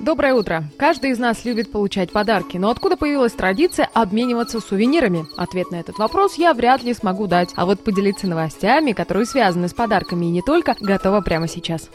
Доброе утро. Каждый из нас любит получать подарки, но откуда появилась традиция обмениваться сувенирами? Ответ на этот вопрос я вряд ли смогу дать, а вот поделиться новостями, которые связаны с подарками и не только, готова прямо сейчас.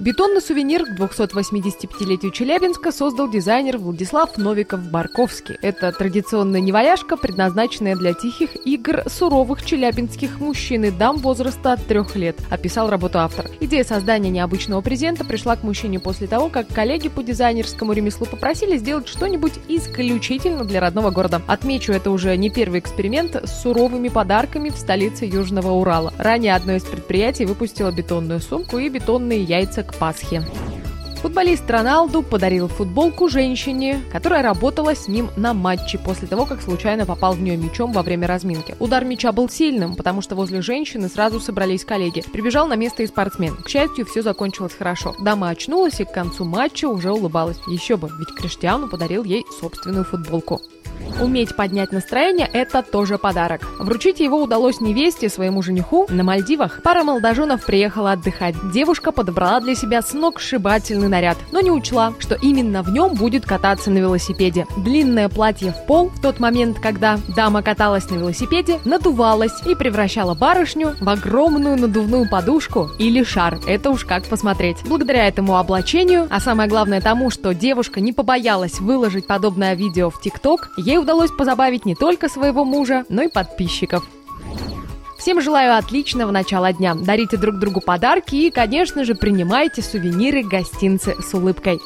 Бетонный сувенир к 285-летию Челябинска создал дизайнер Владислав Новиков-Барковский. Это традиционная неваляшка, предназначенная для тихих игр суровых челябинских мужчин и дам возраста от трех лет, описал работу автор. Идея создания необычного презента пришла к мужчине после того, как коллеги по дизайнерскому ремеслу попросили сделать что-нибудь исключительно для родного города. Отмечу, это уже не первый эксперимент с суровыми подарками в столице Южного Урала. Ранее одно из предприятий выпустило бетонную сумку и бетонные яйца к Пасхе. Футболист Роналду подарил футболку женщине, которая работала с ним на матче после того, как случайно попал в нее мячом во время разминки. Удар мяча был сильным, потому что возле женщины сразу собрались коллеги. Прибежал на место и спортсмен. К счастью, все закончилось хорошо. Дама очнулась и к концу матча уже улыбалась. Еще бы, ведь Криштиану подарил ей собственную футболку. Уметь поднять настроение – это тоже подарок. Вручить его удалось невесте, своему жениху, на Мальдивах. Пара молодоженов приехала отдыхать. Девушка подобрала для себя сногсшибательный наряд, но не учла, что именно в нем будет кататься на велосипеде. Длинное платье в пол в тот момент, когда дама каталась на велосипеде, надувалась и превращала барышню в огромную надувную подушку или шар. Это уж как посмотреть. Благодаря этому облачению, а самое главное тому, что девушка не побоялась выложить подобное видео в ТикТок, ей удалось позабавить не только своего мужа, но и подписчиков. Всем желаю отличного начала дня. Дарите друг другу подарки и, конечно же, принимайте сувениры, гостинцы с улыбкой.